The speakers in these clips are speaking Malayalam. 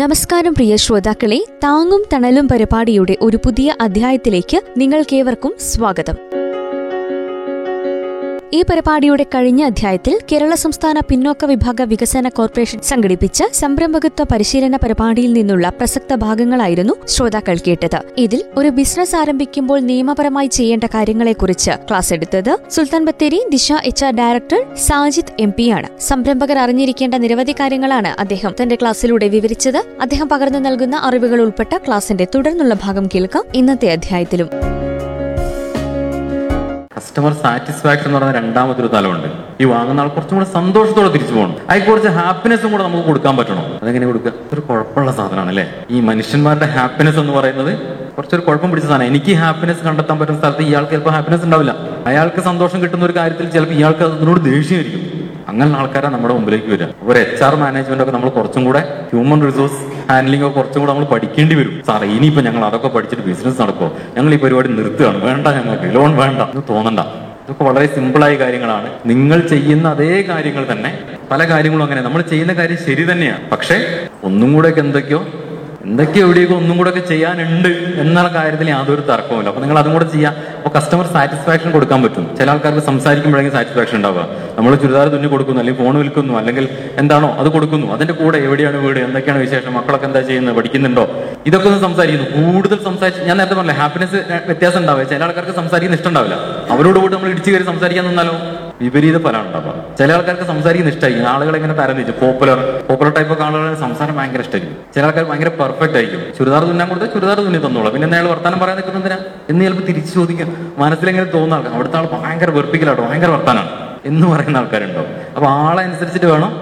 നമസ്കാരം പ്രിയ ശ്രോതാക്കളെ താങ്ങും തണലും പരിപാടിയുടെ ഒരു പുതിയ അധ്യായത്തിലേക്ക് നിങ്ങൾക്കേവർക്കും സ്വാഗതം. ഈ പരിപാടിയുടെ കഴിഞ്ഞ അധ്യായത്തിൽ കേരള സംസ്ഥാന പിന്നോക്ക വിഭാഗ വികസന കോർപ്പറേഷൻ സംഘടിപ്പിച്ച സംരംഭകത്വ പരിശീലന പരിപാടിയിൽ നിന്നുള്ള പ്രസക്ത ഭാഗങ്ങളായിരുന്നു ശ്രോതാക്കൾ കേട്ടത്. ഇതിൽ ഒരു ബിസിനസ് ആരംഭിക്കുമ്പോൾ നിയമപരമായി ചെയ്യേണ്ട കാര്യങ്ങളെക്കുറിച്ച് ക്ലാസ് എടുത്തത് Sultan Bathery Disha H R director Sajid M ആണ്. സംരംഭകർ അറിഞ്ഞിരിക്കേണ്ട നിരവധി കാര്യങ്ങളാണ് അദ്ദേഹം തന്റെ ക്ലാസ്സിലൂടെ വിവരിച്ചത്. അദ്ദേഹം പകർന്നു നൽകുന്ന അറിവുകൾ ഉൾപ്പെട്ട ക്ലാസിന്റെ തുടർന്നുള്ള ഭാഗം കേൾക്കാം ഇന്നത്തെ അധ്യായത്തിലും. കസ്റ്റമർ സാറ്റിസ്ഫാക്ഷൻ എന്ന് പറയുന്ന ഒരു തലമുണ്ട്. ഈ വാങ്ങുന്ന ആൾ കുറച്ചും കൂടെ സന്തോഷത്തോടെ തിരിച്ചു പോകണം. അതിൽ കുറച്ച് ഹാപ്പിനെസ്സും കൂടെ നമുക്ക് കൊടുക്കാൻ പറ്റണം. അതെങ്ങനെ കൊടുക്കുക? ഒരു കുഴപ്പമുള്ള സാധനമാണ് അല്ലേ ഈ മനുഷ്യന്മാരുടെ ഹാപ്പിനെസ് എന്ന് പറയുന്നത് കുറച്ചൊരു കുഴപ്പം പിടിച്ച സാധനം എനിക്ക് ഹാപ്പിനെസ് കണ്ടെത്താൻ പറ്റുന്ന സ്ഥലത്ത് ഇയാൾക്ക് ചിലപ്പോൾ ഹാപ്പിനെസ് ഉണ്ടാവില്ല. അയാൾക്ക് സന്തോഷം കിട്ടുന്ന ഒരു കാര്യത്തിൽ ചിലപ്പോൾ ഇയാൾക്ക് അതിനോട് ദേഷ്യമായിരിക്കും അങ്ങനെ ആൾക്കാരാണ് നമ്മുടെ മുമ്പിലേക്ക് വരിക. ഒരു എച്ച് ആർ മാനേജ്മെന്റ് ഒക്കെ നമ്മൾ കുറച്ചും കൂടെ ഹ്യൂമൻ റിസോഴ്സ് ഹാൻഡ്ലിംഗ് ഒക്കെ കുറച്ചും കൂടെ നമ്മൾ പഠിക്കേണ്ടി വരും. സാർ ഇനിയിപ്പോ ഞങ്ങൾ അതൊക്കെ പഠിച്ചിട്ട് ബിസിനസ് നടക്കുമോ ഞങ്ങൾ ഈ പരിപാടി നിർത്തുകയാണ്. വേണ്ട ഞങ്ങൾക്ക്. ലോൺ വേണ്ട. എന്ന് തോന്നണ്ട. ഇതൊക്കെ വളരെ സിമ്പിളായ കാര്യങ്ങളാണ്. നിങ്ങൾ ചെയ്യുന്ന അതേ കാര്യങ്ങൾ തന്നെ. പല കാര്യങ്ങളും അങ്ങനെ. നമ്മൾ ചെയ്യുന്ന കാര്യം ശരി തന്നെയാണ് പക്ഷേ ഒന്നും കൂടെ എന്തൊക്കെയോ എന്തൊക്കെ എവിടെയൊക്കെ ഒന്നും കൂടെ ഒക്കെ ചെയ്യാനുണ്ട് എന്നുള്ള കാര്യത്തിൽ യാതൊരു തർക്കവുമില്ല. അപ്പൊ നിങ്ങൾ അതും കൂടെ ചെയ്യാം. അപ്പൊ കസ്റ്റമർ സാറ്റിസ്ഫാക്ഷൻ കൊടുക്കാൻ പറ്റും. ചില ആൾക്കാർക്ക് സംസാരിക്കുമ്പോഴെങ്കിലും സാറ്റിസ്ഫാക്ഷൻ ഉണ്ടാവുക. നമ്മൾ ചുരിദാർ തുന്നി കൊടുക്കുന്നു അല്ലെങ്കിൽ ഫോൺ വിൽക്കുന്നു അല്ലെങ്കിൽ എന്താണോ അത് കൊടുക്കുന്നു. അതിന്റെ കൂടെ എവിടെയാണ് വീട് എന്തൊക്കെയാണ് വിശേഷം മക്കളൊക്കെ എന്താ ചെയ്യുന്നത് പഠിക്കുന്നുണ്ടോ? ഇതൊക്കെ ഒന്ന് സംസാരിക്കുന്നു. കൂടുതൽ സംസാരിച്ച് ഞാൻ നേരത്തെ പറഞ്ഞില്ല ഹാപ്പിനെസ് വ്യത്യാസം ഉണ്ടാവുക ചില ആൾക്കാർക്ക് സംസാരിക്കുന്ന ഇഷ്ടമുണ്ടാവില്ല അവരോട് കൂടി നമ്മൾ ഇടിച്ചു കയറി സംസാരിക്കാൻ നിന്നാലോ? വിപരീത ഫലമാണ് ഉണ്ടാവുക. ചില ആൾക്കാർക്ക് സംസാരിക്കുന്ന ഇഷ്ടമായിരിക്കും ആളുകളെ ഇങ്ങനെ തരംതിരിച്ചു പോപ്പുലർ പോപ്പുലർ ടൈപ്പ് ഒക്കെ ആളുകളെ സംസാരം ഭയങ്കര ഇഷ്ടമായിരിക്കും ചില ആൾക്കാർ ഭയങ്കര പെർഫെക്റ്റ് ആയിരിക്കും. ചുരിദാർ തുന്നാൻ കൊടുത്താൽ ചുരിദാർ തുന്നി തന്നോളാം. പിന്നെ അയാൾ വർത്താനം പറയാൻ നിൽക്കുന്നതിനാ എന്ന് ചിലപ്പോൾ തിരിച്ചു ചോദിക്കാം മനസ്സിലെങ്ങനെ തോന്നുന്ന ആൾക്കാർ അവിടുത്തെ ആൾ ഭയങ്കര വെറുപ്പിക്കലാട്ടോ ഭയങ്കര വർത്താനാണ് എന്ന് പറയുന്ന ആൾക്കാരുണ്ടോ അപ്പൊ ആളെ അനുസരിച്ചിട്ട് വേണം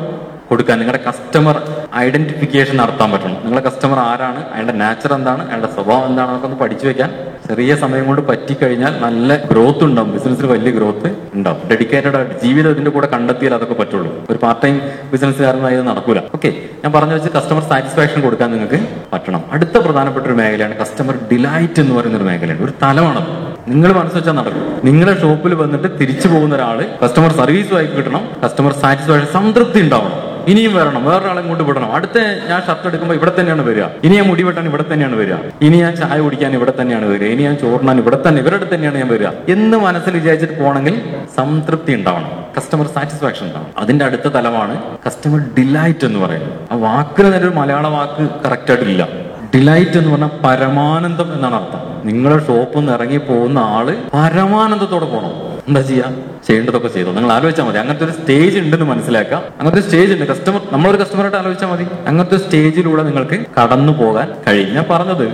കൊടുക്കാൻ നിങ്ങളുടെ കസ്റ്റമർ ഐഡന്റിഫിക്കേഷൻ നടത്താൻ പറ്റണം. നിങ്ങളുടെ കസ്റ്റമർ ആരാണ്? അയാളുടെ നാച്ചർ എന്താണ്? അയാളുടെ സ്വഭാവം എന്താണ്? അതൊക്കെ ഒന്ന് പഠിച്ചു വെക്കാൻ ചെറിയ സമയം കൊണ്ട് പറ്റിക്കഴിഞ്ഞാൽ നല്ല ഗ്രോത്ത് ഉണ്ടാവും. ബിസിനസ്സിൽ വലിയ ഗ്രോത്ത് ഉണ്ടാവും. ഡെഡിക്കേറ്റഡ് ആയിട്ട് ജീവിതം ഇതിന്റെ കൂടെ കണ്ടെത്തിയാൽ അതൊക്കെ പറ്റുള്ളൂ. ഒരു പാർട്ട് ടൈം ബിസിനസ്സുകാരനായി ഇത് നടക്കൂല. ഓക്കെ ഞാൻ പറഞ്ഞു വെച്ച് കസ്റ്റമർ സാറ്റിസ്ഫാക്ഷൻ കൊടുക്കാൻ നിങ്ങൾക്ക് പറ്റണം. അടുത്ത പ്രധാനപ്പെട്ട ഒരു മേഖലയാണ് കസ്റ്റമർ ഡിലൈറ്റ് എന്ന് പറയുന്ന ഒരു മേഖലയാണ്. ഒരു തലമാണ് നിങ്ങൾ മനസ്സുവെച്ചാൽ നടക്കും. നിങ്ങളുടെ ഷോപ്പിൽ വന്നിട്ട് തിരിച്ചു പോകുന്ന ഒരാൾ കസ്റ്റമർ സർവീസുമായി കിട്ടണം. കസ്റ്റമർ സാറ്റിസ്ഫാക്ഷൻ സംതൃപ്തി ഉണ്ടാവണം. ഇനിയും വരണം വേറൊരാളെ കൊണ്ട് വിടണം. അടുത്ത ഞാൻ ഷർട്ട് എടുക്കുമ്പോൾ ഇവിടെ തന്നെയാണ് വരിക. ഇനി ഞാൻ മുടി വെട്ടാൻ ഇവിടെ തന്നെയാണ് വരിക. ഇനി ഞാൻ ചായ കുടിക്കാൻ ഇവിടെ തന്നെയാണ് വരിക. ഇനി ഞാൻ ചോറിനാൻ ഇവിടെ തന്നെ ഇവരുടെ തന്നെയാണ് ഞാൻ വരിക. എന്ന് മനസ്സിൽ വിചാരിച്ചിട്ട് പോകണമെങ്കിൽ സംതൃപ്തി ഉണ്ടാവണം. കസ്റ്റമർ സാറ്റിസ്ഫാക്ഷൻ ഉണ്ടാവും അതിന്റെ അടുത്ത തലമാണ് കസ്റ്റമർ ഡിലൈറ്റ് എന്ന് പറയുന്നത്. ആ വാക്കിന് തന്നെ ഒരു മലയാള വാക്ക് കറക്റ്റ് ആയിട്ടില്ല ഡിലൈറ്റ് എന്ന് പറഞ്ഞാൽ പരമാനന്ദം എന്നാണ് അർത്ഥം. നിങ്ങളുടെ ഷോപ്പിൽ നിന്ന് ഇറങ്ങി പോകുന്ന ആൾ പരമാനന്ദത്തോടെ പോകണം. എന്താ ചെയ്യാം? ചെയ്യേണ്ടതൊക്കെ ചെയ്തോ. നിങ്ങൾ ആലോചിച്ചാൽ മതി. അങ്ങനത്തെ ഒരു സ്റ്റേജ് ഉണ്ടെന്ന് മനസ്സിലാക്കാം. അങ്ങനത്തെ സ്റ്റേജ് ഉണ്ട്. കസ്റ്റമർ നമ്മളൊരു കസ്റ്റമറായിട്ട് ആലോചിച്ചാൽ മതി. അങ്ങനത്തെ സ്റ്റേജിലൂടെ നിങ്ങൾക്ക് കടന്നു പോകാൻ കഴിയും. ഞാൻ പറഞ്ഞത്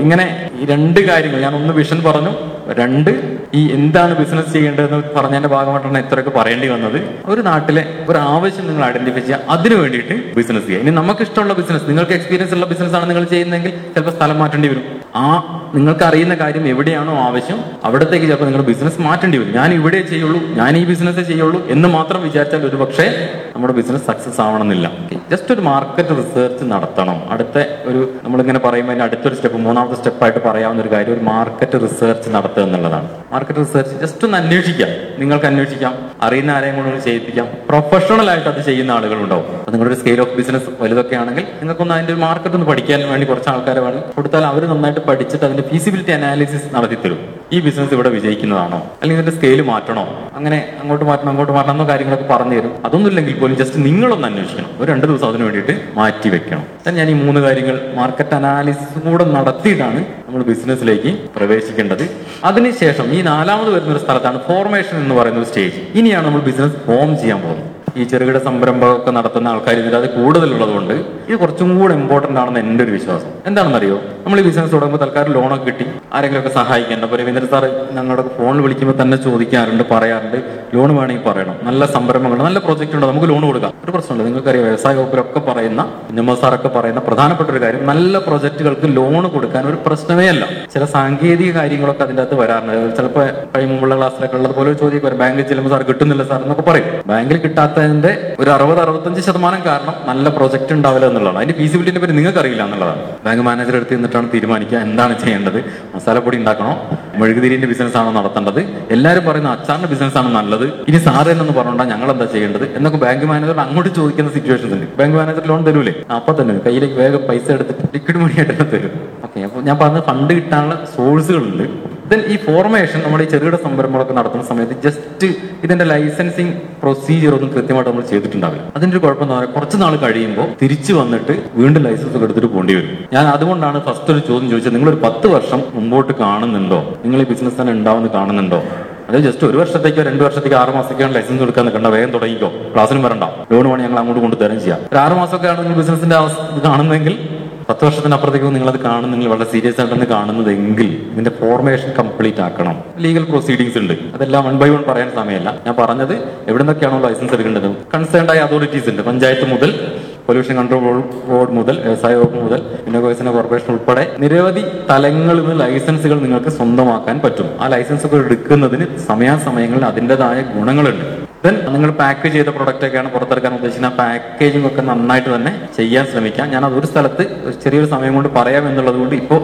ഇങ്ങനെ ഈ രണ്ട് കാര്യങ്ങൾ ഞാൻ ഒന്ന് വിഷൻ പറഞ്ഞു. രണ്ട് ഈ എന്താണ് ബിസിനസ് ചെയ്യേണ്ടതെന്ന് പറഞ്ഞതിന്റെ ഭാഗമായിട്ടാണ് ഇത്രയൊക്കെ പറയേണ്ടി വന്നത്. ഒരു നാട്ടിലെ ഒരു ആവശ്യം നിങ്ങൾ ഐഡന്റിഫൈ ചെയ്യുക. അതിനു വേണ്ടിയിട്ട് ബിസിനസ് ചെയ്യുക. ഇനി നമുക്ക് ഇഷ്ടമുള്ള ബിസിനസ് നിങ്ങൾക്ക് എക്സ്പീരിയൻസ് ഉള്ള ബിസിനസ് ആണ് നിങ്ങൾ ചെയ്യുന്നതെങ്കിൽ ചിലപ്പോൾ സ്ഥലം മാറ്റേണ്ടി വരും. ആ നിങ്ങൾക്ക് അറിയുന്ന കാര്യം എവിടെയാണോ ആവശ്യം അവിടത്തേക്ക് ചിലപ്പോൾ നിങ്ങൾ ബിസിനസ് മാറ്റേണ്ടി വരും. ഞാൻ ഇവിടെ ചെയ്യുള്ളൂ ഞാൻ ഈ ബിസിനസ് ചെയ്യുള്ളൂ എന്ന് മാത്രം വിചാരിച്ചാൽ ഒരു പക്ഷേ നമ്മുടെ ബിസിനസ് സക്സസ് ആവണമെന്നില്ല. ജസ്റ്റ് ഒരു മാർക്കറ്റ് റിസർച്ച് നടത്തണം. അടുത്ത ഒരു നമ്മളിങ്ങനെ പറയുമ്പോൾ അതിന്റെ അടുത്തൊരു സ്റ്റെപ്പ് മൂന്നാമത്തെ സ്റ്റെപ്പായിട്ട് പറയാവുന്ന ഒരു കാര്യം ഒരു മാർക്കറ്റ് റിസർച്ച് നടത്തുക എന്നുള്ളതാണ്. മാർക്കറ്റ് റിസർച്ച് ജസ്റ്റ് ഒന്ന് അന്വേഷിക്കാം. നിങ്ങൾക്ക് അന്വേഷിക്കാം. അറിയുന്ന ആരെയും കൂടെ ഒന്ന് ചെയ്യിപ്പിക്കാം. പ്രൊഫഷണൽ ആയിട്ട് അത് ചെയ്യുന്ന ആളുകളുണ്ടാവും. നിങ്ങളുടെ സ്കെയിൽ ഓഫ് ബിസിനസ് വലുതൊക്കെ ആണെങ്കിൽ നിങ്ങൾക്കൊന്ന് അതിന്റെ ഒരു മാർക്കറ്റ് ഒന്ന് പഠിക്കാൻ വേണ്ടി കുറച്ച് ആൾക്കാരെ വേണം. കൊടുത്താൽ അവർ നന്നായിട്ട് പഠിച്ചിട്ട് അതിന്റെ ഫീസിബിലിറ്റി അനാലിസിസ് നടത്തി തരും ഈ ബിസിനസ് ഇവിടെ വിജയിക്കുന്നതാണോ? അല്ലെങ്കിൽ ഇതിന്റെ സ്കെയിൽ മാറ്റണോ? അങ്ങനെ അങ്ങോട്ട് മാറ്റണം അങ്ങോട്ട് മാറ്റണം എന്നോ കാര്യങ്ങളൊക്കെ പറഞ്ഞു തരും അതൊന്നും ഇല്ലെങ്കിൽ പോലും ജസ്റ്റ് നിങ്ങളൊന്ന് അന്വേഷിക്കണം. ഒരു രണ്ട് ദിവസം അതിന് വേണ്ടിയിട്ട് മാറ്റി വെക്കണം. ഞാൻ ഈ മൂന്ന് കാര്യങ്ങൾ മാർക്കറ്റ് അനാലിസിസ് കൂടെ നടത്തിയിട്ടാണ് നമ്മൾ ബിസിനസ്സിലേക്ക് പ്രവേശിക്കേണ്ടത്. അതിനുശേഷം ഈ നാലാമത് വരുന്ന ഒരു സ്ഥലത്താണ് ഫോർമേഷൻ എന്ന് പറയുന്ന ഒരു സ്റ്റേജ് ഇനിയാണ് നമ്മൾ ബിസിനസ് ഫോം ചെയ്യാൻ പോകുന്നത്. ഈ ചെറുകിട സംരംഭമൊക്കെ നടത്തുന്ന ആൾക്കാർ ഇതിൽ അത് കൂടുതലുള്ളതുകൊണ്ട് ഇത് കുറച്ചും കൂടെ ഇമ്പോർട്ടന്റ് ആണെന്ന് എന്റെ ഒരു വിശ്വാസം. എന്താണെന്നറിയോ? നമ്മൾ ഈ ബിസിനസ് തുടങ്ങുമ്പോൾ തൽക്കാലം ലോണൊക്കെ കിട്ടി. ആരെങ്കിലും ഒക്കെ സഹായിക്കേണ്ട അപ്പോൾ രവീന്ദ്ര സാർ ഞങ്ങളുടെ ഫോണിൽ വിളിക്കുമ്പോൾ തന്നെ ചോദിക്കാറുണ്ട് പറയാറുണ്ട്. ലോൺ വേണമെങ്കിൽ പറയണം. നല്ല സംരംഭങ്ങൾ നല്ല പ്രോജക്റ്റ് ഉണ്ട്? നമുക്ക് ലോൺ കൊടുക്കാം. ഒരു പ്രശ്നമുണ്ട് നിങ്ങൾക്കറിയാം വ്യവസായ വകുപ്പിലൊക്കെ പറയുന്ന നിമ സാറൊക്കെ പറയുന്ന പ്രധാനപ്പെട്ട ഒരു കാര്യം നല്ല പ്രോജക്റ്റുകൾക്ക് ലോൺ കൊടുക്കാൻ ഒരു പ്രശ്നമേ അല്ല. ചില സാങ്കേതിക കാര്യങ്ങളൊക്കെ അതിന്റെ അകത്ത് വരാറുണ്ട്. ചിലപ്പോൾ മുമ്പുള്ള ക്ലാസ്സിലൊക്കെ ഉള്ളത് പോലെ ഒരു ബാങ്കിൽ ചെല്ലുമ്പോൾ സാർ കിട്ടുന്നില്ല സാർ എന്നൊക്കെ പറയും. ബാങ്കിൽ കിട്ടാത്തതിന്റെ ഒരു അറുപത് അറുപത്തഞ്ച് ശതമാനം കാരണം നല്ല പ്രോജക്റ്റ് ഉണ്ടാവില്ല എന്നുള്ളതാണ്. അതിന്റെ ഫീസിബിലിറ്റിനെ പറ്റി നിങ്ങൾക്ക് അറിയില്ല എന്നുള്ളതാണ്. ബാങ്ക് മാനേജർ എടുത്ത് നിന്നിട്ടാണ് തീരുമാനിക്കുക. എന്താണ് ചെയ്യേണ്ടത്? മസാലപ്പൊടി ഉണ്ടാക്കണോ? മെഴുകുതിരിന്റെ ബിസിനസ് ആണോ നടത്തേണ്ടത്? എല്ലാവരും പറയുന്ന അച്ചാറിന്റെ ബിസിനസ് ആണ് നല്ലത്. ഇനി സാറ് എന്നൊന്ന് പറഞ്ഞോണ്ടാ ഞങ്ങൾ എന്താ ചെയ്യേണ്ടത്? എന്നൊക്കെ ബാങ്ക് മാനേജർ അങ്ങോട്ട് ചോദിക്കുന്ന സിറ്റുവേഷൻസ് ഉണ്ട്. ബാങ്ക് മാനേജർ ലോൺ തരൂലേ? അപ്പൊ തന്നെ കയ്യിലേക്ക് വേഗം പൈസ എടുത്തിട്ട് ലിക്വിഡ് മണി ആയിട്ട് തരും. ഓക്കെ അപ്പൊ ഞാൻ പറഞ്ഞ ഫണ്ട് കിട്ടാനുള്ള സോഴ്സുകളുണ്ട് ദെൻ ഈ ഫോർമേഷൻ നമ്മൾ ഈ ചെറുകിട സംരംഭങ്ങളൊക്കെ നടത്തുന്ന സമയത്ത് ജസ്റ്റ് ഇതിന്റെ ലൈസൻസിങ് പ്രൊസീജിയർ ഒന്നും കൃത്യമായിട്ട് നമ്മൾ ചെയ്തിട്ടുണ്ടാവില്ല. അതിന്റെ ഒരു കുഴപ്പം എന്ന് പറഞ്ഞാൽ കുറച്ച് നാൾ കഴിയുമ്പോൾ തിരിച്ചു വന്നിട്ട് വീണ്ടും ലൈസൻസ് ഒക്കെ എടുത്തിട്ട് പോകേണ്ടി വരും. ഞാൻ അതുകൊണ്ടാണ് ഫസ്റ്റ് ഒരു ചോദ്യം ചോദിച്ചത്. നിങ്ങൾ ഒരു പത്ത് വർഷം മുമ്പോട്ട് കാണുന്നുണ്ടോ? നിങ്ങൾ ഈ ബിസിനസ് തന്നെ ഉണ്ടാവുന്ന കാണുന്നുണ്ടോ? അതായത് ജസ്റ്റ് ഒരു വർഷത്തേക്കോ രണ്ട് വർഷത്തേക്കോ ആറ് മാസത്തേക്കാണ് ലൈസൻസ് എടുക്കാൻ നിൽക്കേണ്ട. വേഗം തുടങ്ങിക്കോ. ക്ലാസ്സിനും വരണ്ട. ലോൺ വേണം ഞങ്ങൾ അങ്ങോട്ട് കൊണ്ട് തരം ചെയ്യാം. ഒരു ആറ് മാസമൊക്കെയാണ് നിങ്ങൾ ബിസിനസിന്റെ അവസ്ഥ കാണുന്നതെങ്കിൽ പത്ത് വർഷത്തിനപ്പുറത്തേക്ക് നിങ്ങൾ അത് നിങ്ങൾ വളരെ സീരിയസ് ആയിട്ടാണ് കാണുന്നതെങ്കിൽ ഇതിന്റെ ഫോർമേഷൻ കംപ്ലീറ്റ് ആക്കണം. ലീഗൽ പ്രൊസീഡിങ്സ് ഉണ്ട്. അതെല്ലാം വൺ ബൈ വൺ പറയാൻ സമയമല്ല. ഞാൻ പറഞ്ഞത് എവിടെ നിന്നൊക്കെയാണോ ലൈസൻസ് എടുക്കേണ്ടത്. കൺസേൺഡ് ആയ അതോറിറ്റീസ് ഉണ്ട്. പഞ്ചായത്ത് മുതൽ പൊല്യൂഷൻ കൺട്രോൾ ബോർഡ് മുതൽ വ്യവസായ വകുപ്പ് മുതൽ പിന്നെ വികസന കോർപ്പറേഷൻ ഉൾപ്പെടെ നിരവധി തലങ്ങളിൽ നിന്ന് ലൈസൻസുകൾ നിങ്ങൾക്ക് സ്വന്തമാക്കാൻ പറ്റും. ആ ലൈസൻസുകൾ എടുക്കുന്നതിന് സമയാസമയങ്ങളിൽ അതിന്റെതായ ഗുണങ്ങളുണ്ട്. ദെൻ നിങ്ങൾ പാക്ക് ചെയ്ത പ്രൊഡക്റ്റ് ഒക്കെയാണ് പുറത്തിറക്കാൻ ഉദ്ദേശിക്കുന്ന പാക്കേജിംഗ് ഒക്കെ നന്നായിട്ട് തന്നെ ചെയ്യാൻ ശ്രമിക്കാം. ഞാൻ അതൊരു സ്ഥലത്ത് ചെറിയൊരു സമയം കൊണ്ട് പറയാം എന്നുള്ളത് കൊണ്ട് ഇപ്പോൾ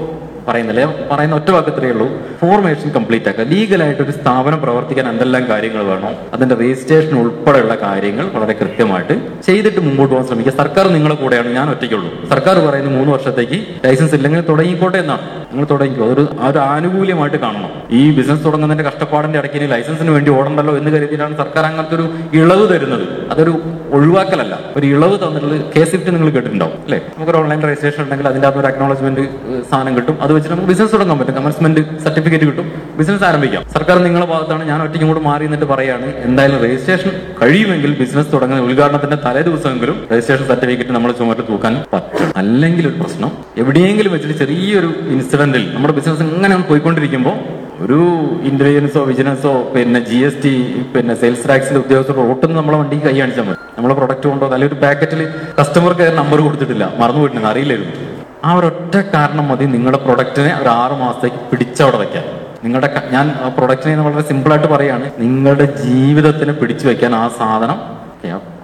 പറയുന്നില്ല? പറയുന്ന ഒറ്റ വാക്കത്രേ ഉള്ളൂ. ഫോർമേഷൻ കംപ്ലീറ്റ് ആക്കുക. ലീഗലായിട്ട് ഒരു സ്ഥാപനം പ്രവർത്തിക്കാൻ എന്തെല്ലാം കാര്യങ്ങൾ വേണോ അതിന്റെ രജിസ്ട്രേഷൻ ഉൾപ്പെടെയുള്ള കാര്യങ്ങൾ വളരെ കൃത്യമായിട്ട് ചെയ്തിട്ട് മുമ്പോട്ട് പോകാൻ ശ്രമിക്കുക. സർക്കാർ നിങ്ങളെ കൂടെയാണ് ഞാൻ ഒറ്റയ്ക്കുള്ളൂ. സർക്കാർ പറയുന്ന മൂന്ന് വർഷത്തേക്ക് ലൈസൻസ് ഇല്ലെങ്കിൽ തുടങ്ങിക്കോട്ടെ എന്നാണ്. നിങ്ങൾ തുടങ്ങിക്കോ. അതൊരു ഒരു ആനുകൂല്യമായിട്ട് കാണണം. ഈ ബിസിനസ് തുടങ്ങുന്നതിന്റെ കഷ്ടപ്പാടിന്റെ ഇടയ്ക്ക് ലൈസൻസിന് വേണ്ടി ഓടണ്ടല്ലോ എന്ന് കരുതിയിട്ടാണ് സർക്കാർ അങ്ങനത്തെ ഒരു ഇളവ് തരുന്നത്. അതൊരു ഒഴിവാക്കലല്ല ഒരു ഇളവ് തന്നിട്ടുള്ള കെ സിഫ്റ്റ് നിങ്ങൾ കേട്ടിട്ടുണ്ടാവും അല്ലേ? നമുക്കൊരു ഓൺലൈൻ രജിസ്ട്രേഷൻ ഉണ്ടെങ്കിൽ അതിന്റെ അകത്ത് ഒരു അക്നോളജ്മെന്റ് സാധനം കിട്ടും. അത് വെച്ചിട്ട് നമുക്ക് ബിസിനസ് തുടങ്ങാൻ പറ്റും. കമൻസ്മെന്റ് സർട്ടിഫിക്കറ്റ് കിട്ടും. ബിസിനസ് ആരംഭിക്കാം. സർക്കാർ നിങ്ങളുടെ ഭാഗത്താണ്. ഞാൻ ഒറ്റയ്ക്കും കൂടെ മാറി എന്നിട്ട് പറയാണ് എന്തായാലും രജിസ്ട്രേഷൻ കഴിയുമെങ്കിൽ ബിസിനസ് തുടങ്ങുന്ന ഉദ്ഘാടനത്തിന്റെ തലേ ദിവസമെങ്കിലും രജിസ്ട്രേഷൻ സർട്ടിഫിക്കറ്റ് നമ്മൾ ചുമട്ട് തൂക്കാൻ പറ്റും. അല്ലെങ്കിൽ ഒരു പ്രശ്നം എവിടെയെങ്കിലും വെച്ചിട്ട് ചെറിയൊരു ഇൻസിഡന്റിൽ നമ്മുടെ ബിസിനസ് ഇങ്ങനെ പോയിക്കൊണ്ടിരിക്കുമ്പോൾ ഒരു ഇന്റലിജൻസോ വിജിലൻസോ പിന്നെ ജി എസ് ടി പിന്നെ സെയിൽസ് ടാക്സിന്റെ ഉദ്യോഗസ്ഥർ ഒട്ടും നമ്മളെ വണ്ടി കൈ കാണിച്ചാൽ മതി. നമ്മളെ പ്രൊഡക്റ്റ് കൊണ്ടോ അല്ലെങ്കിൽ ഒരു പാക്കറ്റിൽ കസ്റ്റമർക്ക് നമ്പർ കൊടുത്തിട്ടില്ല മറന്നു പോയിട്ടുണ്ട് അറിയില്ലായിരുന്നു. ആ ഒരൊറ്റ കാരണം മതി നിങ്ങളുടെ പ്രൊഡക്റ്റിനെ ഒരു ആറ് മാസത്തേക്ക് പിടിച്ചവിടെ വെക്കാൻ. നിങ്ങളുടെ ഞാൻ ആ പ്രൊഡക്റ്റിനെ വളരെ സിമ്പിളായിട്ട് പറയാണ് നിങ്ങളുടെ ജീവിതത്തിന് പിടിച്ചു വെക്കാൻ ആ സാധനം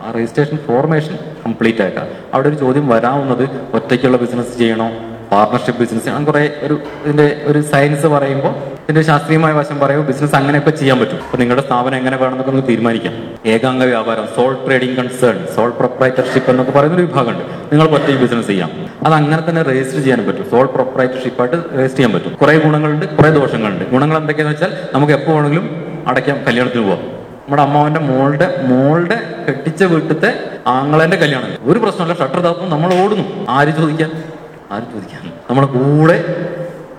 ആ- രജിസ്ട്രേഷൻ ഫോർമേഷൻ കംപ്ലീറ്റ് ആക്കുക അവിടെ ഒരു ചോദ്യം വരാവുന്നത് ഒറ്റയ്ക്കുള്ള ബിസിനസ് ചെയ്യണോ? പാർട്ണർഷിപ്പ് ബിസിനസ് അങ്ങനെ കുറെ ഒരു ഇതിന്റെ ഒരു സയൻസ് പറയുമ്പോൾ ഇതിന്റെ ശാസ്ത്രീയമായ വശം പറയുമ്പോൾ ബിസിനസ് അങ്ങനെയൊക്കെ ചെയ്യാൻ പറ്റും. അപ്പൊ നിങ്ങളുടെ സ്ഥാപനം എങ്ങനെ വേണമെന്നൊക്കെ നമുക്ക് തീരുമാനിക്കാം. ഏകാംഗ വ്യാപാരം sole trading concern sole proprietorship എന്നൊക്കെ പറയുന്ന ഒരു വിഭാഗമുണ്ട്. നിങ്ങൾ പറ്റി ബിസിനസ് ചെയ്യാം അത് അങ്ങനെ തന്നെ രജിസ്റ്റർ ചെയ്യാൻ പറ്റും. സോൾ പ്രൊപ്പറേറ്റർഷിപ്പ് ആയിട്ട് രജിസ്റ്റർ ചെയ്യാൻ പറ്റും. കുറെ ഗുണങ്ങളുണ്ട് കുറെ ദോഷങ്ങളുണ്ട്. ഗുണങ്ങൾ എന്തൊക്കെയാന്ന് വെച്ചാൽ നമുക്ക് എപ്പോൾ വേണമെങ്കിലും അടയ്ക്കാം കല്യാണത്തിന് പോവാം. നമ്മുടെ അമ്മാവന്റെ മോളുടെ മോളുടെ കെട്ടിച്ച വീട്ടിലത്തെ ആങ്ങളെന്റെ കല്യാണം. ഒരു പ്രശ്നമല്ല ഷട്ടർ താത്തും നമ്മൾ ഓടുന്നു. ആര് ചോദിക്കാൻ? ആര് ചോദിക്കാൻ. നമ്മുടെ കൂടെ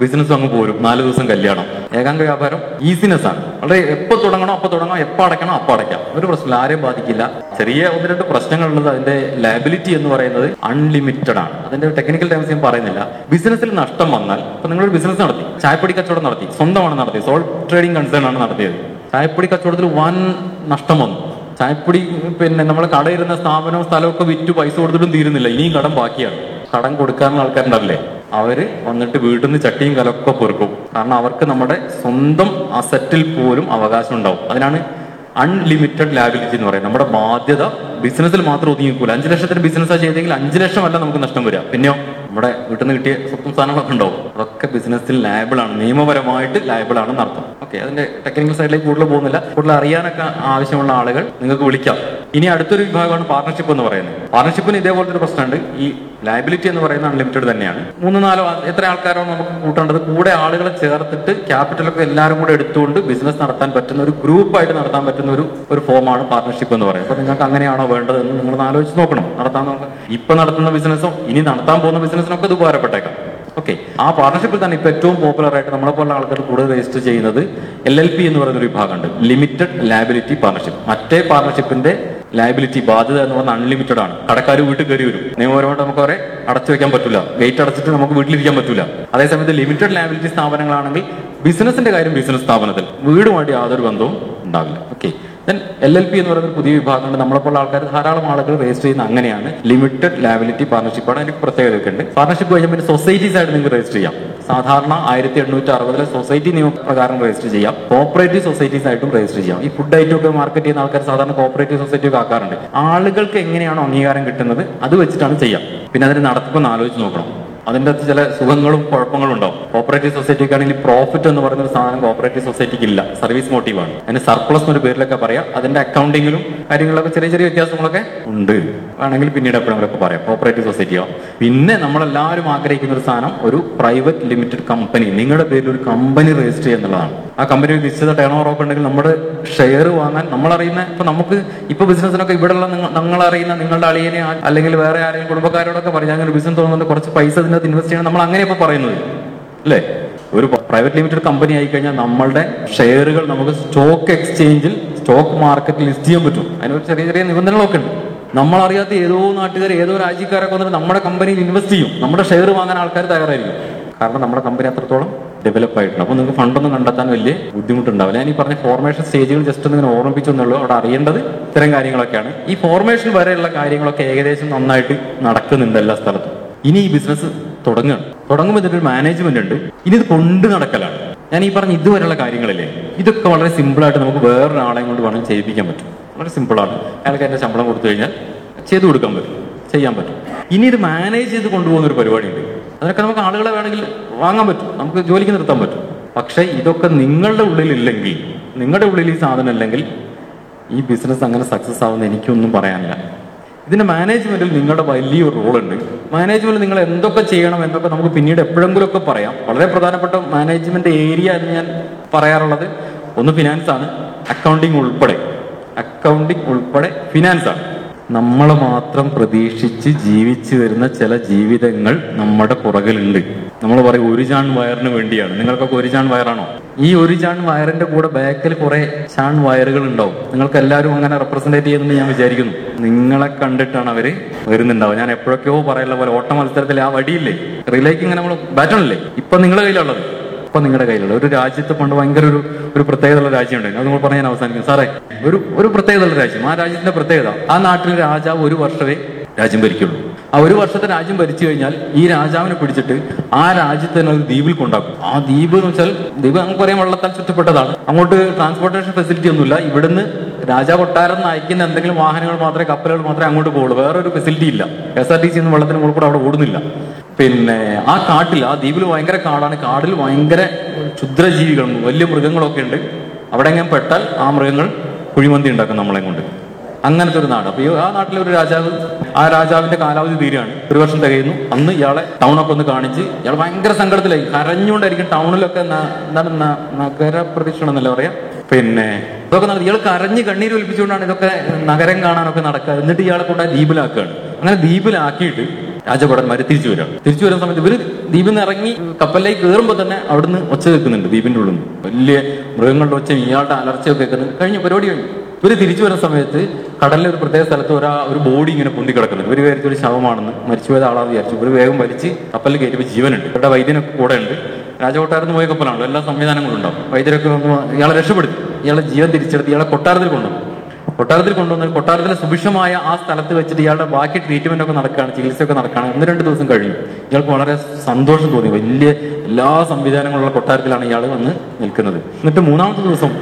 ബിസിനസ് അങ്ങ് പോരും. നാല് ദിവസം കല്യാണം. ഏകാംഗ വ്യാപാരം ഈസിനെസ് ആണ്. വളരെ എപ്പോ തുടങ്ങണോ അപ്പൊ തുടങ്ങണം എപ്പോ അടയ്ക്കണോ അപ്പൊ അടയ്ക്കാം. ഒരു പ്രശ്നമില്ല ആരെയും ബാധിക്കില്ല. ചെറിയ ഒന്ന് രണ്ട് പ്രശ്നങ്ങളുള്ളത് അതിന്റെ ലയബിലിറ്റി എന്ന് പറയുന്നത് അൺലിമിറ്റഡ് ആണ്. അതിന്റെ ടെക്നിക്കൽ ടൈംസ് ഞാൻ പറയുന്നില്ല. ബിസിനസ്സിൽ നഷ്ടം വന്നാൽ ഇപ്പൊ നിങ്ങളൊരു ബിസിനസ് നടത്തി. ചായപ്പൊടി കച്ചവടം നടത്തി. സ്വന്തമാണ് നടത്തിയത്. സോൾ ട്രേഡിംഗ് കൺസേൺ ആണ് നടത്തിയത്. ചായപ്പൊടി കച്ചവടത്തിൽ വൻ നഷ്ടം വന്നു. ചായപ്പൊടി പിന്നെ നമ്മൾ കടയിരുന്ന സ്ഥാപനവും സ്ഥലവും ഒക്കെ വിറ്റ് പൈസ കൊടുത്തിട്ടും തീരുന്നില്ല. ഇനിയും കടം ബാക്കിയാണ്. കടം കൊടുക്കാനുള്ള ആൾക്കാരുണ്ടല്ലേ? അവർ വന്നിട്ട് വീട്ടിൽ നിന്ന് ചട്ടിയും കലൊക്കെ പൊറുക്കും. കാരണം അവർക്ക് നമ്മുടെ സ്വന്തം അസറ്റിൽ പോലും അവകാശം ഉണ്ടാവും. അതിനാണ് അൺലിമിറ്റഡ് ലാബിലിറ്റി എന്ന് പറയുന്നത്. നമ്മുടെ ബാധ്യത ബിസിനസ്സിൽ മാത്രം ഒതുങ്ങിക്കൂല. അഞ്ചു ലക്ഷത്തിന് ബിസിനസ്സാണ് ചെയ്തെങ്കിൽ അഞ്ചു ലക്ഷം അല്ല നമുക്ക് നഷ്ടം വരിക. പിന്നെയോ നമ്മുടെ വീട്ടിൽ നിന്ന് കിട്ടിയ സ്വത്തും സാധനങ്ങളൊക്കെ ഉണ്ടാവും. അതൊക്കെ ബിസിനസ്സിൽ ലാബിളാണ് നിയമപരമായിട്ട് ലാബിളാണെന്ന് അർത്ഥം. ഓക്കെ അതിന്റെ ടെക്നിക്കൽ സൈഡിലേക്ക് കൂടുതൽ പോകുന്നില്ല. കൂടുതൽ അറിയാനൊക്കെ ആവശ്യമുള്ള ആളുകൾ നിങ്ങൾക്ക് വിളിക്കാം. ഇനി അടുത്തൊരു വിഭാഗമാണ് പാർട്ണർഷിപ്പ് എന്ന് പറയുന്നത്. പാർട്ണർഷിപ്പിന് ഇതേപോലത്തെ ഒരു പ്രശ്നമുണ്ട്. ഈ ലയബിലിറ്റി എന്ന് പറയുന്ന അൺലിമിറ്റഡ് തന്നെയാണ്. മൂന്ന് നാലോ എത്ര ആൾക്കാരോ നമുക്ക് കൂട്ടേണ്ടത് കൂടെ ആളുകളെ ചേർത്തിട്ട് ക്യാപിറ്റലൊക്കെ എല്ലാവരും കൂടെ എടുത്തുകൊണ്ട് ബിസിനസ് നടത്താൻ പറ്റുന്ന ഒരു ഗ്രൂപ്പായിട്ട് നടത്താൻ പറ്റുന്ന ഒരു ഒരു ഫോമാണ് പാർട്ണർഷിപ്പ് എന്ന് പറയുന്നത്. അപ്പൊ നിങ്ങൾക്ക് അങ്ങനെയാണോ വേണ്ടത് എന്ന് നിങ്ങൾ ആലോചിച്ച് നോക്കണം. നടത്താൻ നോക്കാം. ഇപ്പൊ നടത്തുന്ന ബിസിനസ്സും ഇനി നടത്താൻ പോകുന്ന ബിസിനസ്സിനൊക്കെ ഇത് ഉപകാരപ്പെട്ടേക്കാം ഓക്കെ ആ പാർട്ണർഷിപ്പിൽ തന്നെ ഇപ്പൊ ഏറ്റവും പോപ്പുലർ ആയിട്ട് നമ്മളെ പോലുള്ള ആൾക്കാർ കൂടുതൽ രജിസ്റ്റർ ചെയ്യുന്നത് എൽ എൽ പി എന്ന് പറയുന്ന ഒരു വിഭാഗമുണ്ട്. ലിമിറ്റഡ് ലാബിലിറ്റി പാർട്ണർഷിപ്പ് മറ്റേ പാർട്ണർഷിപ്പിന്റെ ലാബിലിറ്റി ബാധ്യത എന്ന് പറഞ്ഞാൽ അൺലിമിറ്റഡ് ആണ്. കടക്കാർ വീട്ടിൽ കയറി വരും. നിയമപരമായിട്ട് നമുക്ക് അവരെ അടച്ചു വെക്കാൻ പറ്റില്ല ഗേറ്റ് അടച്ചിട്ട് നമുക്ക് വീട്ടിലിരിക്കാൻ പറ്റില്ല അതേസമയത്ത് ലിമിറ്റഡ് ലയബിലിറ്റി സ്ഥാപനങ്ങളാണെങ്കിൽ ബിസിനസിന്റെ കാര്യം ബിസിനസ് സ്ഥാപനത്തിൽ. വീടുമായിട്ട് യാതൊരു ബന്ധവും ഉണ്ടാവില്ല. Okay then L L P എന്ന് പറയുന്ന പുതിയ വിഭാഗമുണ്ട്. നമ്മളെപ്പോലുള്ള ആൾക്കാർ ധാരാളം ആളുകൾ രജിസ്റ്റർ ചെയ്യുന്ന അങ്ങനെയാണ് ലിമിറ്റഡ് ലയബിലിറ്റി പാർട്ണർഷിപ്പാണ് അതിന് പ്രത്യേകതയൊക്കെ ഉണ്ട്. പാർട്ണർഷിപ്പ് കഴിഞ്ഞാൽ പിന്നെ സൊസൈറ്റീസ് ആയിട്ട് നിങ്ങൾക്ക് രജിസ്റ്റർ ചെയ്യാം. സാധാരണ ആയിരത്തി എണ്ണൂറ്റി അറുപതിലെ സൊസൈറ്റി നിയമപ്രകാരം രജിസ്റ്റർ ചെയ്യാം. കോപ്പറേറ്റീവ് സൊസൈറ്റീസ് ആയിട്ടും രജിസ്റ്റർ ചെയ്യാം. ഈ ഫുഡ് ഐറ്റം ഒക്കെ മാർക്കറ്റ് ചെയ്യുന്ന ആൾക്കാർ സാധാരണ കോപ്പറേറ്റീവ് സൊസൈറ്റി ഒക്കെ ആക്കാറുണ്ട്. ആളുകൾക്ക് എങ്ങനെയാണോ അംഗീകാരം കിട്ടുന്നത് അത് വെച്ചിട്ടാണ് ചെയ്യാം. പിന്നെ അതിന് നടത്തിപ്പൊന്ന് ആലോചിച്ച് നോക്കണം. അതിന്റെ അകത്ത് ചില സുഖങ്ങളും കുഴപ്പങ്ങളും ഉണ്ടാവും. കോപ്പറേറ്റീവ് സൊസൈറ്റിക്ക് ആണെങ്കിൽ പ്രോഫിറ്റ് എന്ന് പറയുന്ന ഒരു സാധനം കോപ്പറേറ്റീവ് സൊസൈറ്റിക്ക് ഇല്ല സർവീസ് മോട്ടീവാണ് അതിന് സർപ്ലസ് എന്നൊരു പേരിലൊക്കെ പറയാം. അതിന്റെ അക്കൗണ്ടിങ്ങിലും കാര്യങ്ങളൊക്കെ ചെറിയ ചെറിയ വ്യത്യാസങ്ങളൊക്കെ ഉണ്ട്. ആണെങ്കിൽ പിന്നീട് എപ്പോഴെങ്കിലൊക്കെ പറയാം. കോപ്പറേറ്റീവ് സൊസൈറ്റിയോ പിന്നെ നമ്മളെല്ലാവരും ആഗ്രഹിക്കുന്ന ഒരു സാധനം ഒരു പ്രൈവറ്റ് ലിമിറ്റഡ് കമ്പനി നിങ്ങളുടെ പേരിൽ ഒരു കമ്പനി രജിസ്റ്റർ ചെയ്യുക എന്നുള്ളതാണ്. ആ കമ്പനി ഒരു നിശ്ചിത ടേൺ ഓവർ ഒക്കെ ഉണ്ടെങ്കിൽ നമ്മുടെ ഷെയർ വാങ്ങാൻ നമ്മളറിയുന്ന ഇപ്പൊ നമുക്ക് ഇപ്പൊ ബിസിനസ്സിനൊക്കെ ഇവിടെയുള്ള നിങ്ങൾ അറിയുന്ന നിങ്ങളുടെ അളിയനെ അല്ലെങ്കിൽ വേറെ ആരെയും കുടുംബക്കാരോടൊക്കെ പറഞ്ഞാൽ ബിസിനസ് തോന്നുന്നുണ്ട് കുറച്ച് പൈസ ഇതിനകത്ത് ഇൻവെസ്റ്റ് ചെയ്യണം നമ്മൾ അങ്ങനെ ഇപ്പൊ പറയുന്നത്. അല്ലേ? ഒരു പ്രൈവറ്റ് ലിമിറ്റഡ് കമ്പനി ആയി കഴിഞ്ഞാൽ നമ്മളുടെ ഷെയറുകൾ നമുക്ക് സ്റ്റോക്ക് എക്സ്ചേഞ്ചിൽ സ്റ്റോക്ക് മാർക്കറ്റിൽ ലിസ്റ്റ് ചെയ്യാൻ പറ്റും. അതിനൊരു ചെറിയ ചെറിയ നിബന്ധനകളൊക്കെ ഉണ്ട്. നമ്മളറിയാത്ത ഏതോ നാട്ടുകാർ ഏതോ രാജ്യക്കാരൊക്കെ വന്നിട്ട് നമ്മുടെ കമ്പനിയിൽ ഇൻവെസ്റ്റ് ചെയ്യും. നമ്മുടെ ഷെയർ വാങ്ങാൻ ആൾക്കാർ തയ്യാറായിരിക്കും. കാരണം നമ്മുടെ കമ്പനി അത്രത്തോളം ഡെവലപ്പ് ആയിട്ടുണ്ട്. അപ്പോൾ നിങ്ങൾക്ക് ഫണ്ടൊന്നും കണ്ടെത്താൻ വലിയ ബുദ്ധിമുട്ടുണ്ടാവില്ല. ഞാൻ ഈ പറഞ്ഞ ഫോർമേഷൻ സ്റ്റേജുകൾ ജസ്റ്റ് ഒന്ന് ഇങ്ങനെ ഓർമ്മിപ്പിച്ചെന്നുള്ളൂ അവിടെ അറിയേണ്ടത് ഇത്തരം കാര്യങ്ങളൊക്കെയാണ്. ഈ ഫോർമേഷൻ വരെയുള്ള കാര്യങ്ങളൊക്കെ ഏകദേശം നന്നായിട്ട് നടക്കുന്നുണ്ട് എല്ലാ സ്ഥലത്തും. ഇനി ഈ ബിസിനസ് തുടങ്ങുക. തുടങ്ങുമ്പോൾ ഇതിന്റെ ഒരു മാനേജ്മെന്റ് ഉണ്ട്. ഇനി ഇത് കൊണ്ട് നടക്കലാണ്. ഞാൻ ഈ പറഞ്ഞ ഇതുവരെയുള്ള കാര്യങ്ങളില്ലേ ഇതൊക്കെ വളരെ സിമ്പിൾ ആയിട്ട് നമുക്ക് വേറൊരാളെയും കൊണ്ട് വേണം ചെയ്യിപ്പിക്കാൻ പറ്റും. വളരെ സിമ്പിളാണ് അയാൾക്ക് എന്റെ ശമ്പളം കൊടുത്തു കഴിഞ്ഞാൽ ചെയ്തു കൊടുക്കാൻ പറ്റും. ചെയ്യാൻ പറ്റും. ഇനി ഇത് മാനേജ് ചെയ്ത് കൊണ്ടുപോകുന്ന ഒരു പരിപാടിയുണ്ട്. അതൊക്കെ നമുക്ക് ആളുകളെ വേണമെങ്കിൽ വാങ്ങാൻ പറ്റും. നമുക്ക് ജോലിക്ക് നിർത്താൻ പറ്റും. പക്ഷേ ഇതൊക്കെ നിങ്ങളുടെ ഉള്ളിലില്ലെങ്കിൽ നിങ്ങളുടെ ഉള്ളിൽ ഈ സാധനം ഇല്ലെങ്കിൽ ഈ ബിസിനസ് അങ്ങനെ സക്സസ് ആവുമെന്ന് എനിക്കൊന്നും പറയാനില്ല. ഇതിന്റെ മാനേജ്മെന്റിൽ നിങ്ങളുടെ വലിയൊരു റോൾ ഉണ്ട്. മാനേജ്മെന്റ് നിങ്ങൾ എന്തൊക്കെ ചെയ്യണം എന്നൊക്കെ നമുക്ക് പിന്നീട് എപ്പോഴെങ്കിലും ഒക്കെ പറയാം. വളരെ പ്രധാനപ്പെട്ട മാനേജ്മെന്റ് ഏരിയ എന്ന് ഞാൻ പറയാറുള്ളത് ഒന്ന് ഫിനാൻസ് ആണ്. അക്കൗണ്ടിങ് ഉൾപ്പെടെ. അക്കൗണ്ടിങ് ഉൾപ്പെടെ ഫിനാൻസ് ആണ്. നമ്മളെ മാത്രം പ്രതീക്ഷിച്ച് ജീവിച്ചു വരുന്ന ചില ജീവിതങ്ങൾ നമ്മുടെ പുറകിലുണ്ട്. നമ്മൾ പറയും ഒരു ചാൺ വയറിന് വേണ്ടിയാണ്. നിങ്ങൾക്കൊക്കെ ഒരു ചാൺ വയറാണോ? ഈ ഒരു ചാൺ വയറിന്റെ കൂടെ ബാക്കിൽ കുറെ ചാൺ വയറുകൾ ഉണ്ടാവും. നിങ്ങൾക്ക് എല്ലാവരും അങ്ങനെ റെപ്രസെന്റേറ്റ് ചെയ്യുന്നുണ്ട് ഞാൻ വിചാരിക്കുന്നു. നിങ്ങളെ കണ്ടിട്ടാണ് അവർ വരുന്നുണ്ടാവും ഞാൻ എപ്പോഴൊക്കെയോ പറയുള്ള പോലെ ഓട്ട മത്സരത്തിൽ ആ വടിയില്ലേ? റിലേക്ക് ഇങ്ങനെ നമ്മൾ ബാറ്റണല്ലേ ഇപ്പൊ നിങ്ങളുടെ കയ്യിലുള്ളത്. ഇപ്പൊ നിങ്ങളുടെ കയ്യിലുള്ള. ഒരു രാജ്യത്ത് പണ്ട് ഭയങ്കര ഒരു ഒരു പ്രത്യേകതയുള്ള രാജ്യമുണ്ടായിരുന്നു. അത് നമ്മൾ ഞാൻ അവസാനിക്കും സാറേ ഒരു ഒരു പ്രത്യേകതയുള്ള രാജ്യം. ആ രാജ്യത്തിന്റെ പ്രത്യേകത ആ നാട്ടിലെ രാജാവ് ഒരു വർഷമേ രാജ്യം ഭരിക്കുള്ളൂ. ആ ഒരു വർഷത്തെ രാജ്യം ഭരിച്ചു കഴിഞ്ഞാൽ ഈ രാജാവിനെ പിടിച്ചിട്ട് ആ രാജ്യത്ത് തന്നെ ഒരു ദ്വീപിൽ കൊണ്ടാക്കും. ആ ദ്വീപ് എന്ന് വെച്ചാൽ ദ്വീപ് നമുക്ക് പറയാം വെള്ളത്താൽ ചുറ്റപ്പെട്ടതാണ്. അങ്ങോട്ട് ട്രാൻസ്പോർട്ടേഷൻ ഫെസിലിറ്റി ഒന്നുമില്ല. ഇവിടുന്ന് രാജാ കൊട്ടാരം നിന്ന് എന്തെങ്കിലും വാഹനങ്ങൾ മാത്രമേ കപ്പലുകൾ മാത്രമേ അങ്ങോട്ട് പോകുള്ളൂ വേറൊരു ഫെസിലിറ്റി ഇല്ല. എസ് ആർ ടി സി എന്നും വെള്ളത്തിന് മുകളിൽ കൂടെ അവിടെ ഓടുന്നില്ല. പിന്നെ ആ കാട്ടിൽ ആ ദ്വീപിൽ ഭയങ്കര കാടാണ്. കാടിൽ ഭയങ്കര ക്ഷുദ്രജീവികളും വലിയ മൃഗങ്ങളൊക്കെ ഉണ്ട്. അവിടെ എങ്ങനെ പെട്ടാൽ ആ മൃഗങ്ങൾ കുഴിമന്തി ഉണ്ടാക്കും നമ്മളെ കൊണ്ട്. അങ്ങനത്തെ ഒരു നാട്. അപ്പൊ ആ നാട്ടിലെ ഒരു രാജാവ് ആ രാജാവിന്റെ കാലാവധി തീരുകയാണ്. ഒരു വർഷം തികയുന്നു. അന്ന് ഇയാളെ ടൗണൊക്കെ ഒന്ന് കാണിച്ച് ഇയാൾ ഭയങ്കര സങ്കടത്തിലായി. കരഞ്ഞുകൊണ്ടായിരിക്കും ടൗണിലൊക്കെ എന്താണ് നഗര പ്രതീക്ഷണം എന്നല്ല പറയാ? പിന്നെ ഇതൊക്കെ നടത്തി ഇയാൾ കരഞ്ഞ് കണ്ണീര് ഒലിപ്പിച്ചുകൊണ്ടാണ് ഇതൊക്കെ നഗരം കാണാനൊക്കെ നടക്കുക. എന്നിട്ട് ഇയാളെ കൊണ്ട് ദ്വീപിലാക്കുകയാണ്. അങ്ങനെ ദ്വീപിലാക്കിയിട്ട് രാജഭടന്മാര് തിരിച്ചു വരാം തിരിച്ചു വരുന്ന സമയത്ത് ഇവർ ദ്വീപിൽ നിന്ന് ഇറങ്ങി കപ്പലിലേക്ക് കയറുമ്പോൾ തന്നെ അവിടുന്ന് ഒച്ച കേൾക്കുന്നുണ്ട് ദ്വീപിന്റെ ഉള്ളിൽ നിന്ന്. വലിയ മൃഗങ്ങളുടെ ഒച്ച ഇയാളുടെ അലർച്ചയൊക്കെ കേൾക്കുന്നുണ്ട്. കഴിഞ്ഞ പരിപാടി കഴിഞ്ഞു. ഇവർ തിരിച്ചു വരുന്ന സമയത്ത് കടലിലെ ഒരു പ്രത്യേക സ്ഥലത്ത് ഒരാ ഒരു ബോഡി ഇങ്ങനെ പൊന്തി കിടക്കുന്നുണ്ട്. ഇവർ വിചാരിച്ച ഒരു ശവമാണെന്ന് മരിച്ചുപോയത് ആളാന്ന് വിചാരിച്ചു. ഇവർ വേഗം വലിച്ച് കപ്പലിൽ കയറ്റിപ്പോ ജീവനുണ്ട്. ഇവരുടെ വൈദ്യനൊക്കെ കൂടെ ഉണ്ട് രാജകൊട്ടാരത്ത് പോയ കപ്പലാണല്ലോ. എല്ലാ സംവിധാനങ്ങളും ഉണ്ടാവും. വൈദ്യരൊക്കെ ഇയാളെ രക്ഷപ്പെടുത്തി. ഇയാളെ ജീവൻ തിരിച്ചെടുത്ത് ഇയാളെ കൊട്ടാരത്തിൽ കൊണ്ടുവന്നു. കൊട്ടാരത്തിൽ കൊണ്ടുവന്ന് കൊട്ടാരത്തിലെ സുഭിക്ഷമായ ആ സ്ഥലത്ത് വെച്ചിട്ട് ഇയാളുടെ ബാക്കി ട്രീറ്റ്മെന്റ് ഒക്കെ നടക്കുകയാണ് ചികിത്സയൊക്കെ നടക്കുകയാണ്. ഒന്ന് രണ്ട് ദിവസം കഴിഞ്ഞു ഇയാൾക്ക് വളരെ സന്തോഷം തോന്നി. വലിയ എല്ലാ സംവിധാനങ്ങളുള്ള കൊട്ടാരത്തിലാണ് ഇയാൾ വന്ന് നിൽക്കുന്നത്. എന്നിട്ട് മൂന്നാമത്തെ ദിവസം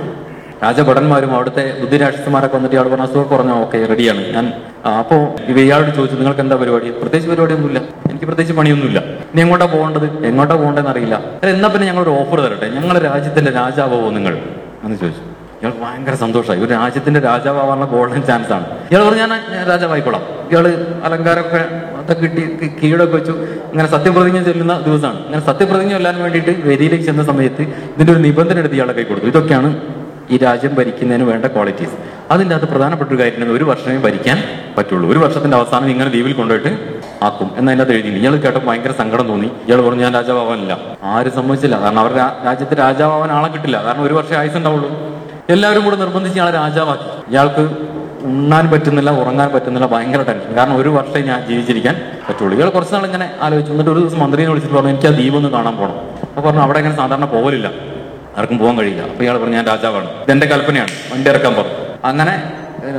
രാജഭടന്മാരും അവിടുത്തെ ബുദ്ധിരാക്ഷസന്മാരൊക്കെ വന്നിട്ട് ഇയാൾ പറഞ്ഞ അസുഖം പറഞ്ഞോ ഓക്കെ റെഡിയാണ് ഞാൻ അപ്പോൾ ഇയാളോട് ചോദിച്ചു നിങ്ങൾക്ക് എന്താ പരിപാടി? പ്രത്യേകിച്ച് പരിപാടിയൊന്നുമില്ല. എനിക്ക് പ്രത്യേകിച്ച് പണിയൊന്നുമില്ല. ഇനി എങ്ങോട്ടാ പോകേണ്ടത്? എങ്ങോട്ടാ പോകേണ്ടതെന്ന് അറിയില്ല. എന്നാ പിന്നെ ഞങ്ങൾ ഒരു ഓഫർ തരട്ടെ? ഞങ്ങളുടെ രാജ്യത്തിന്റെ രാജാവോ നിങ്ങൾ? എന്ന് ചോദിച്ചു. ഇയാൾക്ക് ഭയങ്കര സന്തോഷമായി. ഒരു രാജ്യത്തിന്റെ രാജാവാനുള്ള ഗോൾഡൻ ചാൻസ് ആണ്. ഇയാൾ പറഞ്ഞു ഞാൻ രാജാവായിക്കോളാം. ഇയാൾ അലങ്കാരമൊക്കെ അതൊക്കെ കിട്ടി കീഴൊക്കെ വെച്ചു. ഇങ്ങനെ സത്യപ്രതിജ്ഞ ചൊല്ലുന്ന ദിവസമാണ്. ഇങ്ങനെ സത്യപ്രതിജ്ഞ ചൊല്ലാൻ വേണ്ടിയിട്ട് വേദിയിലേക്ക് ചെന്ന സമയത്ത് ഇതിന്റെ ഒരു നിബന്ധന എടുത്ത് ഇയാളെ കൈ കൊടുത്തു ഇതൊക്കെയാണ് ഈ രാജ്യം ഭരിക്കുന്നതിന് വേണ്ട ക്വാളിറ്റീസ് അതിന്റെ അകത്ത് പ്രധാനപ്പെട്ട ഒരു കാര്യം ഒരു വർഷമേ ഭരിക്കാൻ പറ്റുള്ളൂ. ഒരു വർഷത്തിന്റെ അവസാനം ഇങ്ങനെ ദ്വീപിൽ കൊണ്ടുപോയിട്ട് ആക്കും. എന്നതിന്റെ അതിനകത്ത് എഴുതി ഇയാൾ കേട്ടപ്പോൾ ഭയങ്കര സങ്കടം തോന്നി. ഇയാൾ പറഞ്ഞു ഞാൻ രാജാവാനില്ല ആരും സമ്മതിച്ചില്ല. കാരണം അവരുടെ രാജ്യത്ത് രാജാവാൻ ആളെ കിട്ടില്ല. കാരണം ഒരു വർഷം ആയുസ് ഉണ്ടാവുള്ളൂ. എല്ലാവരും കൂടെ നിർബന്ധിച്ച് ഇയാളെ രാജാവാക്കി. ഇയാൾക്ക് ഉണ്ണാൻ പറ്റുന്നില്ല ഉറങ്ങാൻ പറ്റുന്നില്ല ഭയങ്കര ടെൻഷൻ കാരണം ഒരു വർഷം ഞാൻ ജീവിച്ചിരിക്കാൻ പറ്റുള്ളൂ. ഇയാൾ കുറച്ച് നാൾ ഇങ്ങനെ ആലോചിച്ചു. എന്നിട്ട് ഒരു ദിവസം മന്ത്രിയെ വിളിച്ചിട്ട് പറഞ്ഞു എനിക്ക് ആ ദ്വീപ് ഒന്ന് കാണാൻ പോകണം അപ്പൊ പറഞ്ഞു അവിടെ അങ്ങനെ സാധാരണ പോകലില്ല ആർക്കും പോകാൻ കഴിയില്ല. അപ്പൊ ഇയാൾ പറഞ്ഞു ഞാൻ രാജാവാണ്. ഇതെന്റെ കൽപ്പനയാണ്. വണ്ടി ഇറക്കാൻ പറഞ്ഞു. അങ്ങനെ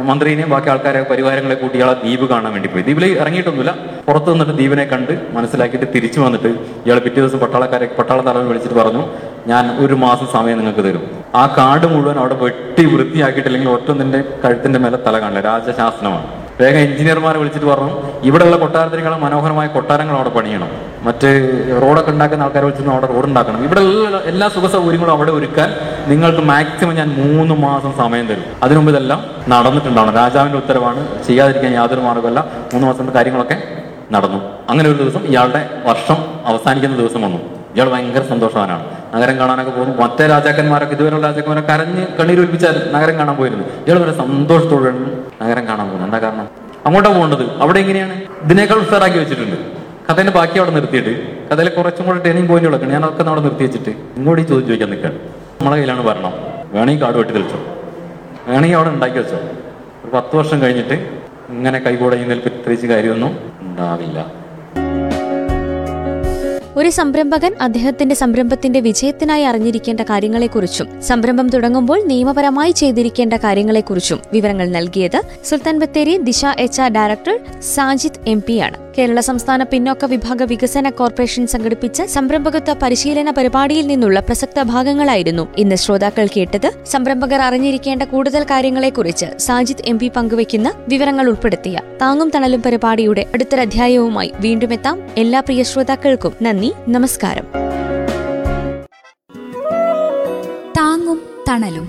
മന്ത്രിനെയും ബാക്കി ആൾക്കാരെ പരിവാരങ്ങളെ കൂട്ടി ഇയാളെ ദ്വീപ് കാണാൻ വേണ്ടി പോയി. ദ്വീപിൽ ഇറങ്ങിയിട്ടൊന്നുമില്ല. പുറത്ത് നിന്നിട്ട് ദ്വീപിനെ കണ്ട് മനസ്സിലാക്കിയിട്ട് തിരിച്ചു വന്നിട്ട് ഇയാൾ പിറ്റേ ദിവസം പട്ടാളക്കാരെ പട്ടാള തലവൻ വിളിച്ചിട്ട് പറഞ്ഞു ഞാൻ ഒരു മാസം സമയം നിങ്ങൾക്ക് തരും. ആ കാട് മുഴുവൻ അവിടെ വെട്ടി വൃത്തിയാക്കിയിട്ടില്ലെങ്കിൽ ഒറ്റ നിന്റെ കഴുത്തിന്റെ മേലെ തല കാണില്ല രാജശാസനമാണ്. വേഗം എഞ്ചിനീയർമാരെ വിളിച്ചിട്ട് പറഞ്ഞു ഇവിടെയുള്ള കൊട്ടാരത്തിനേക്കാളും മനോഹരമായ കൊട്ടാരങ്ങൾ അവിടെ പണിയണം. മറ്റ് റോഡൊക്കെ ഉണ്ടാക്കുന്ന ആൾക്കാരെ വിളിച്ചിരുന്ന അവിടെ റോഡ് ഉണ്ടാക്കണം. ഇവിടെ എല്ലാ- സുഖ സൗകര്യങ്ങളും അവിടെ ഒരുക്കാൻ നിങ്ങൾക്ക് മാക്സിമം ഞാൻ മൂന്ന് മാസം സമയം തരും. അതിനുമുമ്പ് ഇതെല്ലാം നടന്നിട്ടുണ്ടാവണം. രാജാവിന്റെ ഉത്തരവാണ്. ചെയ്യാതിരിക്കാൻ യാതൊരു മാർഗമല്ല മൂന്ന് മാസം കൊണ്ട് കാര്യങ്ങളൊക്കെ നടന്നു. അങ്ങനെ ഒരു ദിവസം ഇയാളുടെ വർഷം അവസാനിക്കുന്ന ദിവസം വന്നു. ഇയാൾ ഭയങ്കര സന്തോഷവാനാണ്. നഗരം കാണാനൊക്കെ പോകുന്നു. മറ്റേ രാജാക്കന്മാരൊക്കെ ഇതുവരെയുള്ള രാജാക്കന്മാരെ കരഞ്ഞ് കണ്ണീരൊലിപ്പിച്ചാൽ നഗരം കാണാൻ പോയിരുന്നു. ഇയാൾ വളരെ സന്തോഷത്തോടെയാണ് നഗരം കാണാൻ പോകുന്നത്. എന്താ കാരണം? അങ്ങോട്ടാണ് പോകേണ്ടത്. അവിടെ എങ്ങനെയാണ്? ഇതിനേക്കാൾ ഉഷാറാക്കി വെച്ചിട്ടുണ്ട്. കഥേന്റെ ബാക്കി അവിടെ നിർത്തിയിട്ട് കഥയിലെ കുറച്ചും കൂടെ ട്രെയിനിങ് പോയിന്റ് കൊടുക്കണം ഞാൻ അതൊക്കെ അവിടെ നിർത്തി വെച്ചിട്ട് ഇങ്ങോട്ട് ഈ ചോദ്യം ചോദിക്കാൻ നിൽക്കുകയാണ്. നമ്മളെ കയ്യിലാണ് ഭരണം. വേണമെങ്കിൽ കാട് വെട്ടി തെളിച്ചോ? വേണമെങ്കിൽ അവിടെ ഉണ്ടാക്കി വെച്ചോ? ഒരു പത്ത് വർഷം കഴിഞ്ഞിട്ട് ഇങ്ങനെ കൈകൂടെ നിൽപ്പ് പ്രത്യേകിച്ച് കാര്യമൊന്നും ഉണ്ടാവില്ല. ഒരു സംരംഭകൻ അദ്ദേഹത്തിന്റെ സംരംഭത്തിന്റെ വിജയത്തിനായി അറിഞ്ഞിരിക്കേണ്ട കാര്യങ്ങളെക്കുറിച്ചും സംരംഭം തുടങ്ങുമ്പോൾ നിയമപരമായി ചെയ്തിരിക്കേണ്ട കാര്യങ്ങളെക്കുറിച്ചും വിവരങ്ങൾ നൽകിയത് സുൽത്താൻ Bathery Disha H director Sajid M ആണ്. കേരള സംസ്ഥാന പിന്നോക്ക വിഭാഗ വികസന കോർപ്പറേഷൻ സംഘടിപ്പിച്ച സംരംഭകത്വ പരിശീലന പരിപാടിയിൽ നിന്നുള്ള പ്രസക്ത ഭാഗങ്ങളായിരുന്നു ഇന്ന് ശ്രോതാക്കൾ കേട്ടത്. സംരംഭകർ അറിഞ്ഞിരിക്കേണ്ട കൂടുതൽ കാര്യങ്ങളെക്കുറിച്ച് സാജിദ് എം പി പങ്കുവയ്ക്കുന്ന വിവരങ്ങൾ ഉൾപ്പെടുത്തിയ താങ്ങും തണലും പരിപാടിയുടെ അടുത്തൊരധ്യായവുമായി വീണ്ടും എത്താം. എല്ലാ പ്രിയ ശ്രോതാക്കൾക്കും നന്ദി നമസ്കാരം. താങ്ങും തണലും.